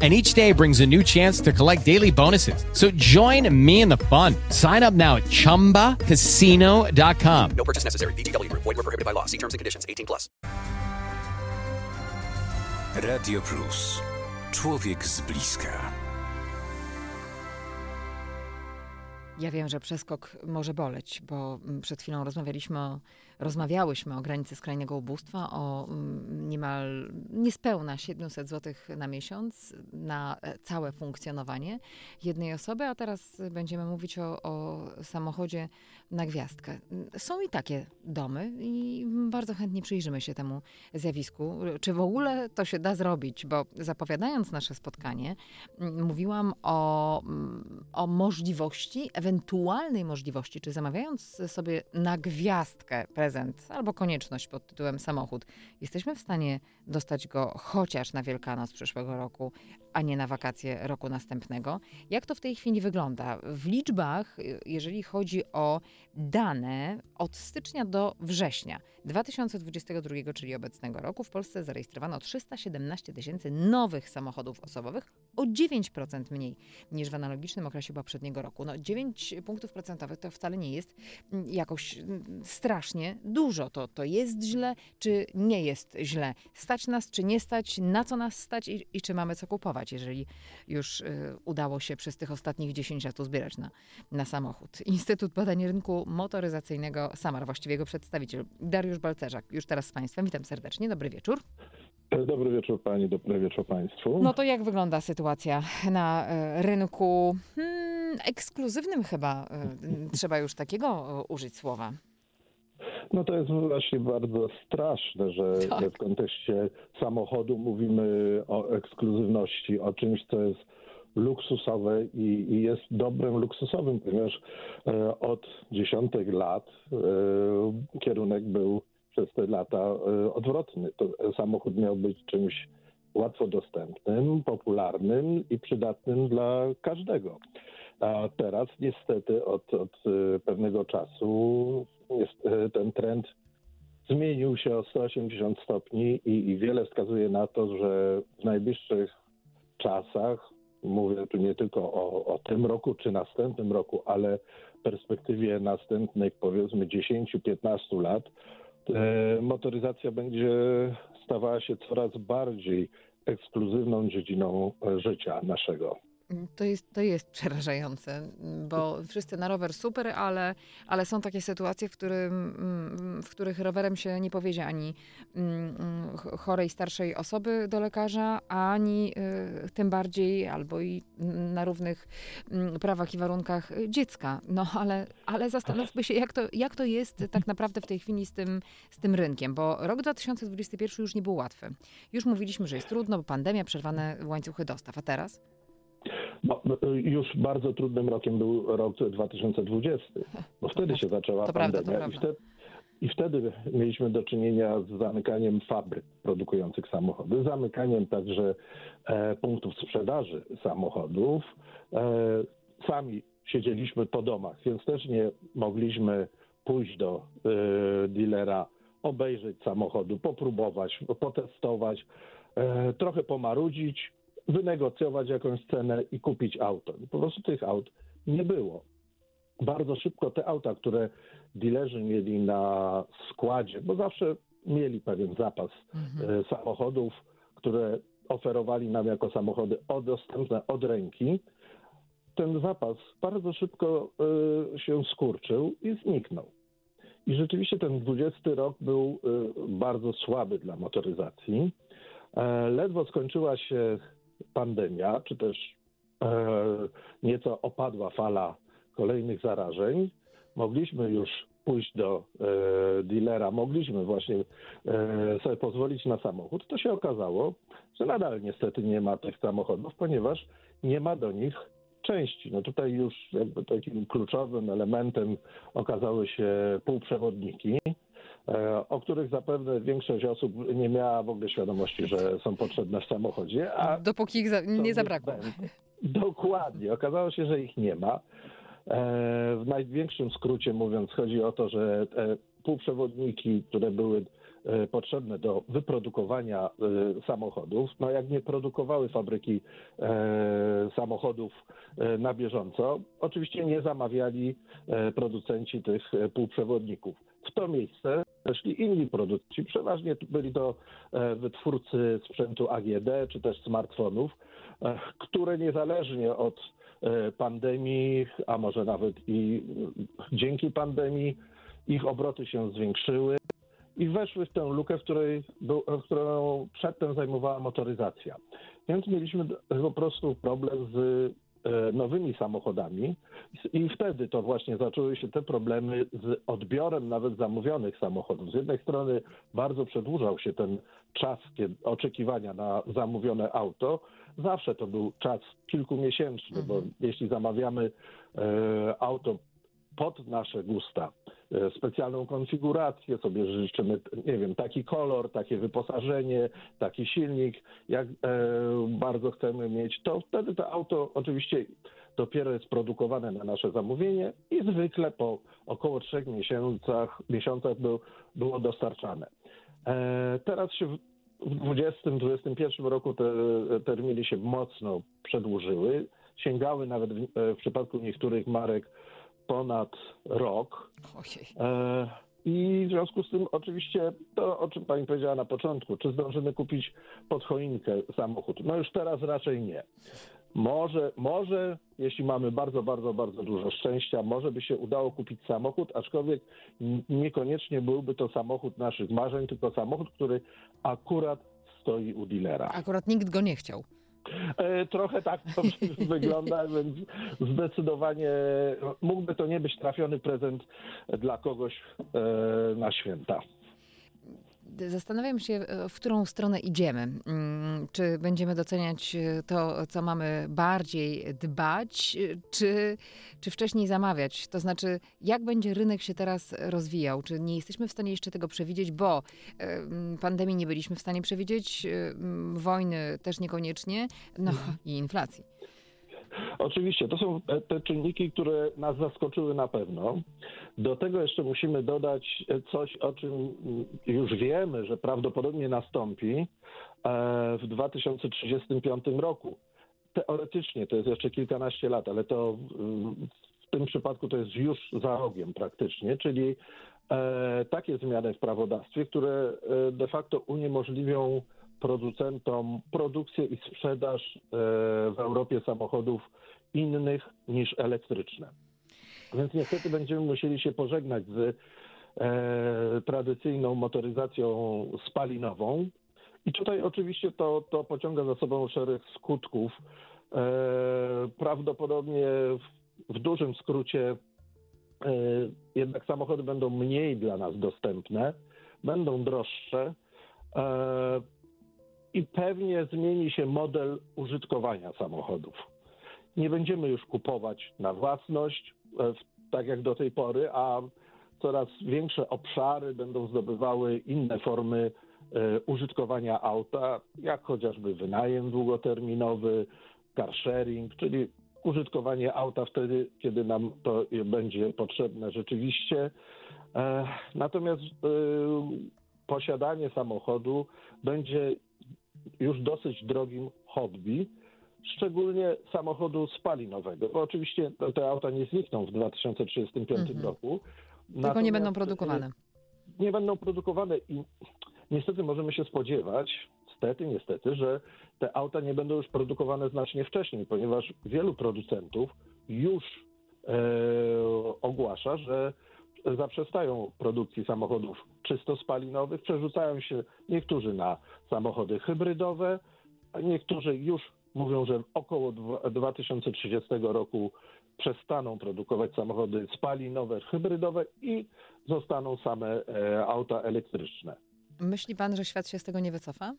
and each day brings a new chance to collect daily bonuses. So join me in the fun. Sign up now at ChumbaCasino.com. No purchase necessary. VGW Group. Void were prohibited by law. See terms and conditions. 18 plus. Radio Plus. Człowiek z bliska. Ja wiem, że przeskok może boleć, bo mm, przed chwilą rozmawialiśmy o, rozmawiałyśmy o granicy skrajnego ubóstwa, o mm, niemal niespełna 700 zł na miesiąc na e, całe funkcjonowanie jednej osoby, a teraz będziemy mówić o, o samochodzie na gwiazdkę. Są i takie domy i bardzo chętnie przyjrzymy się temu zjawisku. Czy w ogóle to się da zrobić? Bo zapowiadając nasze spotkanie, mm, mówiłam o, mm, o możliwości, ewentualnej możliwości, czy zamawiając sobie na gwiazdkę prezent albo konieczność pod tytułem samochód, jesteśmy w stanie dostać go chociaż na Wielkanoc przyszłego roku, a nie na wakacje roku następnego. Jak to w tej chwili wygląda? W liczbach, y, jeżeli chodzi o dane od stycznia do września 2022, czyli obecnego roku, w Polsce zarejestrowano 317 tysięcy nowych samochodów osobowych, o 9% mniej niż w analogicznym okresie poprzedniego roku. No 9 punktów procentowych to wcale nie jest mm, jakoś mm, strasznie dużo. To, to jest źle, czy nie jest źle? Stać nas, czy nie stać? Na co nas stać i, i czy mamy co kupować, jeżeli już y, udało się przez tych ostatnich 10 lat uzbierać na, na samochód? Instytut Badań Rynku Motoryzacyjnego Samar, właściwie jego przedstawiciel Dariusz Balcerzak, już teraz z Państwem. Witam serdecznie, dobry wieczór. Dobry wieczór Pani, dobry wieczór Państwu. No to jak wygląda sytuacja na e, rynku hmm, ekskluzywnym chyba, e, trzeba już takiego użyć słowa. No to jest właśnie bardzo straszne, że Tak. w kontekście samochodu mówimy o ekskluzywności, o czymś, co jest luksusowe i, i jest dobrem luksusowym, ponieważ e, od dziesiątek lat e, kierunek był przez te lata e, odwrotny. To samochód miał być czymś łatwo dostępnym, popularnym i przydatnym dla każdego. A teraz niestety od, od e, pewnego czasu e, ten trend zmienił się o 180 stopni i, i wiele wskazuje na to, że w najbliższych czasach, mówię tu nie tylko o, o tym roku czy następnym roku, ale w perspektywie następnych powiedzmy 10-15 lat, e, motoryzacja będzie stawała się coraz bardziej ekskluzywną dziedziną e, życia naszego. To jest, to jest przerażające, bo wszyscy na rower super, ale, ale są takie sytuacje, w, którym, mm, w których rowerem się nie powiezie ani mm, ch- chorej starszej osoby do lekarza, ani y, tym bardziej albo i na równych mm, prawach i warunkach dziecka. No ale, ale zastanówmy się, jak to, jak to jest tak naprawdę w tej chwili z tym, z tym rynkiem, bo rok 2021 już nie był łatwy. Już mówiliśmy, że jest trudno, bo pandemia, przerwane łańcuchy dostaw, a teraz? No, już bardzo trudnym rokiem był rok 2020, bo wtedy się zaczęła To prawda, pandemia i, prawda. wtedy, i wtedy mieliśmy do czynienia z zamykaniem fabryk produkujących samochody, zamykaniem także e, punktów sprzedaży samochodów. E, sami siedzieliśmy po domach, więc też nie mogliśmy pójść do e, dealera, obejrzeć samochodu, popróbować, potestować, e, trochę pomarudzić, wynegocjować jakąś cenę i kupić auto. I po prostu tych aut nie było. Bardzo szybko te auta, które dealerzy mieli na składzie, bo zawsze mieli pewien zapas e, samochodów, które oferowali nam jako samochody dostępne od ręki, ten zapas bardzo szybko e, się skurczył i zniknął. I rzeczywiście ten 20 rok był e, bardzo słaby dla motoryzacji. Ledwo skończyła się pandemia, czy też e, nieco opadła fala kolejnych zarażeń. Mogliśmy już pójść do e, dealera, mogliśmy właśnie e, sobie pozwolić na samochód. To się okazało, że nadal niestety nie ma tych samochodów, ponieważ nie ma do nich części. No tutaj już jakby takim kluczowym elementem okazały się półprzewodniki. E, o których zapewne większość osób nie miała w ogóle świadomości, że są potrzebne w samochodzie, a Dopóki ich za, nie zabrakło. Dokładnie. Okazało się, że ich nie ma. E, W największym skrócie mówiąc, chodzi o to, że te półprzewodniki, które były e, potrzebne do wyprodukowania samochodów, no jak nie produkowały fabryki samochodów na bieżąco, oczywiście nie zamawiali producenci tych półprzewodników. W to miejsce weszli inni producenci, przeważnie byli to e, wytwórcy sprzętu AGD czy też smartfonów, e, które niezależnie od e, pandemii, a może nawet i dzięki pandemii, ich obroty się zwiększyły i weszły w tę lukę, w której był, którą przedtem zajmowała motoryzacja. Więc mieliśmy po prostu problem z nowymi samochodami i wtedy to właśnie zaczęły się te problemy z odbiorem nawet zamówionych samochodów. Z jednej strony bardzo przedłużał się ten czas oczekiwania na zamówione auto. Zawsze to był czas kilkumiesięczny, bo jeśli zamawiamy e, auto pod nasze gusta, e, specjalną konfigurację, sobie życzymy, nie wiem, taki kolor, takie wyposażenie, taki silnik, jak e, bardzo chcemy mieć, to wtedy to auto oczywiście dopiero jest produkowane na nasze zamówienie i zwykle po około trzech miesiącach, miesiącach był, było dostarczane. E, teraz się w w 2020-2021 roku te terminy się mocno przedłużyły, sięgały nawet w, e, w przypadku niektórych marek ponad rok. E, I w związku z tym oczywiście to, o czym pani powiedziała na początku, czy zdążymy kupić pod choinkę samochód? No już teraz raczej nie. Może, może, jeśli mamy bardzo, bardzo, bardzo dużo szczęścia, może by się udało kupić samochód, aczkolwiek niekoniecznie byłby to samochód naszych marzeń, tylko samochód, który akurat stoi u dealera. Akurat nikt go nie chciał. E, Trochę tak to wygląda, więc zdecydowanie mógłby to nie być trafiony prezent dla kogoś e, na święta. Zastanawiam się, e, w którą stronę idziemy. Mm, Czy będziemy doceniać e, to, co mamy bardziej dbać, e, czy, czy wcześniej zamawiać? To znaczy, jak będzie rynek się teraz rozwijał? Czy nie jesteśmy w stanie jeszcze tego przewidzieć, bo mm, pandemii nie byliśmy w stanie przewidzieć, mm, wojny też niekoniecznie, no i inflacji. Oczywiście, to są te czynniki, które nas zaskoczyły na pewno. Do tego jeszcze musimy dodać coś, o czym już wiemy, że prawdopodobnie nastąpi e, w 2035 roku. Teoretycznie to jest jeszcze kilkanaście lat, ale to w tym przypadku to jest już za rogiem praktycznie, czyli e, takie zmiany w prawodawstwie, które e, de facto uniemożliwią producentom produkcję i sprzedaż e, w Europie samochodów innych niż elektryczne. Więc niestety będziemy musieli się pożegnać z e, tradycyjną motoryzacją spalinową. I tutaj oczywiście to, to pociąga za sobą szereg skutków. E, prawdopodobnie w, w dużym skrócie jednak samochody będą mniej dla nas dostępne, będą droższe i pewnie zmieni się model użytkowania samochodów. Nie będziemy już kupować na własność, e, tak jak do tej pory, a coraz większe obszary będą zdobywały inne formy e, użytkowania auta, jak chociażby wynajem długoterminowy, car sharing, czyli użytkowanie auta wtedy, kiedy nam to będzie potrzebne rzeczywiście. E, Natomiast posiadanie samochodu będzie już dosyć drogim hobby, szczególnie samochodu spalinowego, bo oczywiście te- auta nie znikną w 2035 Mhm. roku. Tylko nie Natomiast, będą produkowane. e, Nie będą produkowane i niestety możemy się spodziewać, stety, niestety, że te auta nie będą już produkowane znacznie wcześniej, ponieważ wielu producentów już e, ogłasza, że zaprzestają produkcji samochodów czysto spalinowych, przerzucają się niektórzy na samochody hybrydowe, a niektórzy już mówią, że około dwa- 2030 roku przestaną produkować samochody spalinowe, hybrydowe i zostaną same e, auta elektryczne. Myśli pan, że świat się z tego nie wycofa?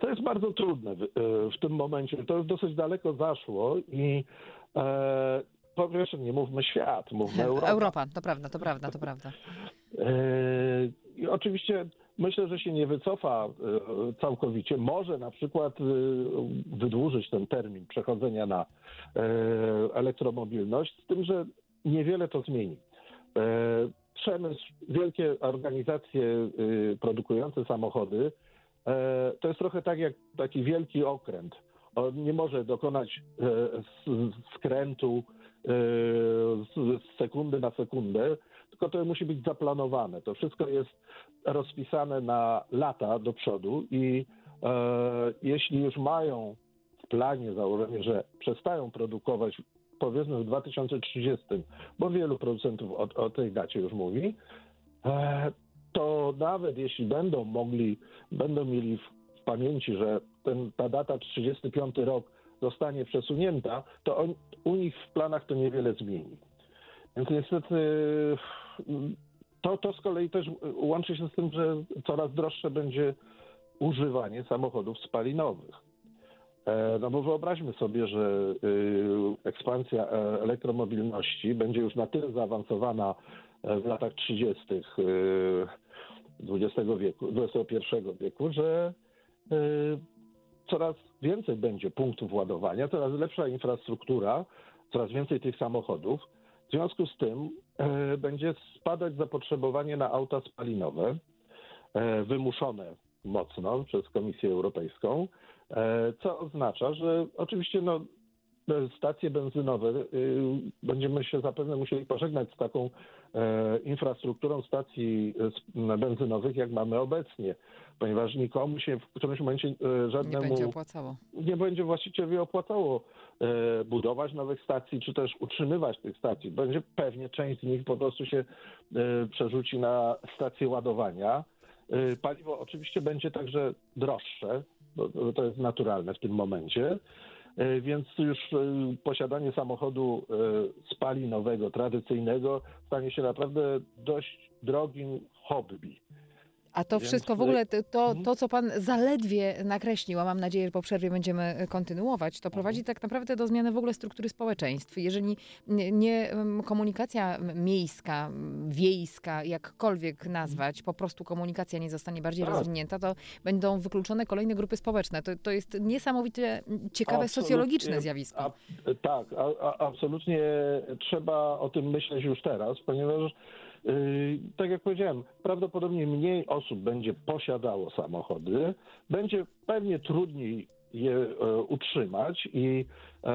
To jest bardzo trudne w, e, w tym momencie. To już dosyć daleko zaszło i e, po pierwsze nie mówmy świat, mówmy Europa. Europa, to prawda, to prawda, to prawda. E, I oczywiście myślę, że się nie wycofa całkowicie. Może na przykład wydłużyć ten termin przechodzenia na elektromobilność, z tym, że niewiele to zmieni. Przemysł, wielkie organizacje produkujące samochody, to jest trochę tak jak taki wielki okręt. On nie może dokonać skrętu z sekundy na sekundę, tylko to musi być zaplanowane. To wszystko jest rozpisane na lata do przodu i e, jeśli już mają w planie założenie, że przestają produkować powiedzmy w 2030, bo wielu producentów o, o tej dacie już mówi, e, to nawet jeśli będą mogli, będą mieli w, w pamięci, że ten, ta data 35 rok zostanie przesunięta, to on, u nich w planach to niewiele zmieni. Więc niestety to, to z kolei też łączy się z tym, że coraz droższe będzie używanie samochodów spalinowych. E, no bo wyobraźmy sobie, że y, ekspansja e, elektromobilności będzie już na tyle zaawansowana e, w latach 30. XX wieku, XXI wieku, że coraz więcej będzie punktów ładowania, coraz lepsza infrastruktura, coraz więcej tych samochodów. W związku z tym e, będzie spadać zapotrzebowanie na auta spalinowe, e, wymuszone mocno przez Komisję Europejską, e, co oznacza, że oczywiście no, stacje benzynowe, y, będziemy się zapewne musieli pożegnać z taką e, infrastrukturą stacji benzynowych, jak mamy obecnie, ponieważ nikomu się w którymś momencie żadnemu... Nie będzie opłacało. Nie będzie właścicielnie opłacało e, budować nowych stacji, czy też utrzymywać tych stacji. Będzie pewnie część z nich po prostu się e, przerzuci na stacje ładowania. Paliwo oczywiście będzie także droższe, bo to jest naturalne w tym momencie. E, więc już e, posiadanie samochodu e, spalinowego, tradycyjnego stanie się naprawdę dość drogim hobby. A to wszystko w ogóle, to, mhm. to co pan zaledwie nakreślił, a mam nadzieję, że po przerwie będziemy e, kontynuować, to prowadzi mhm. tak naprawdę do zmiany w ogóle struktury społeczeństw. Jeżeli nie komunikacja miejska, wiejska, jakkolwiek nazwać, po prostu komunikacja nie zostanie bardziej tak. rozwinięta, to będą wykluczone kolejne grupy społeczne. To, to jest niesamowicie ciekawe absolutnie, socjologiczne zjawisko. A, tak, a, absolutnie trzeba o tym myśleć już teraz, ponieważ tak jak powiedziałem, prawdopodobnie mniej osób będzie posiadało samochody, będzie pewnie trudniej je e, utrzymać i e,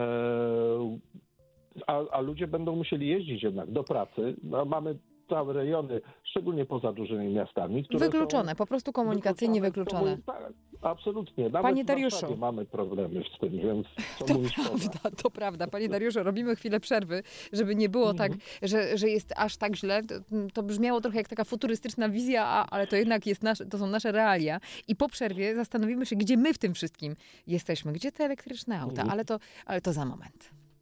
a, a, ludzie będą musieli jeździć jednak do pracy. No, mamy całe rejony, szczególnie poza dużymi miastami. wykluczone, po prostu komunikacyjnie wykluczone. Tak, absolutnie. Nawet Panie Dariuszu. mamy problemy z tym, więc co to prawda, to prawda. Panie Dariuszu, robimy chwilę przerwy, żeby nie było tak, mhm. że, że jest aż tak źle. To, to brzmiało trochę jak taka futurystyczna wizja, a, ale to jednak jest nasze, to są nasze realia. I po przerwie zastanowimy się, gdzie my w tym wszystkim jesteśmy. Gdzie te elektryczne auta? Mhm. Ale to, ale to za moment.